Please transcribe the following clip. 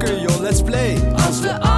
Lekker let's play. Als we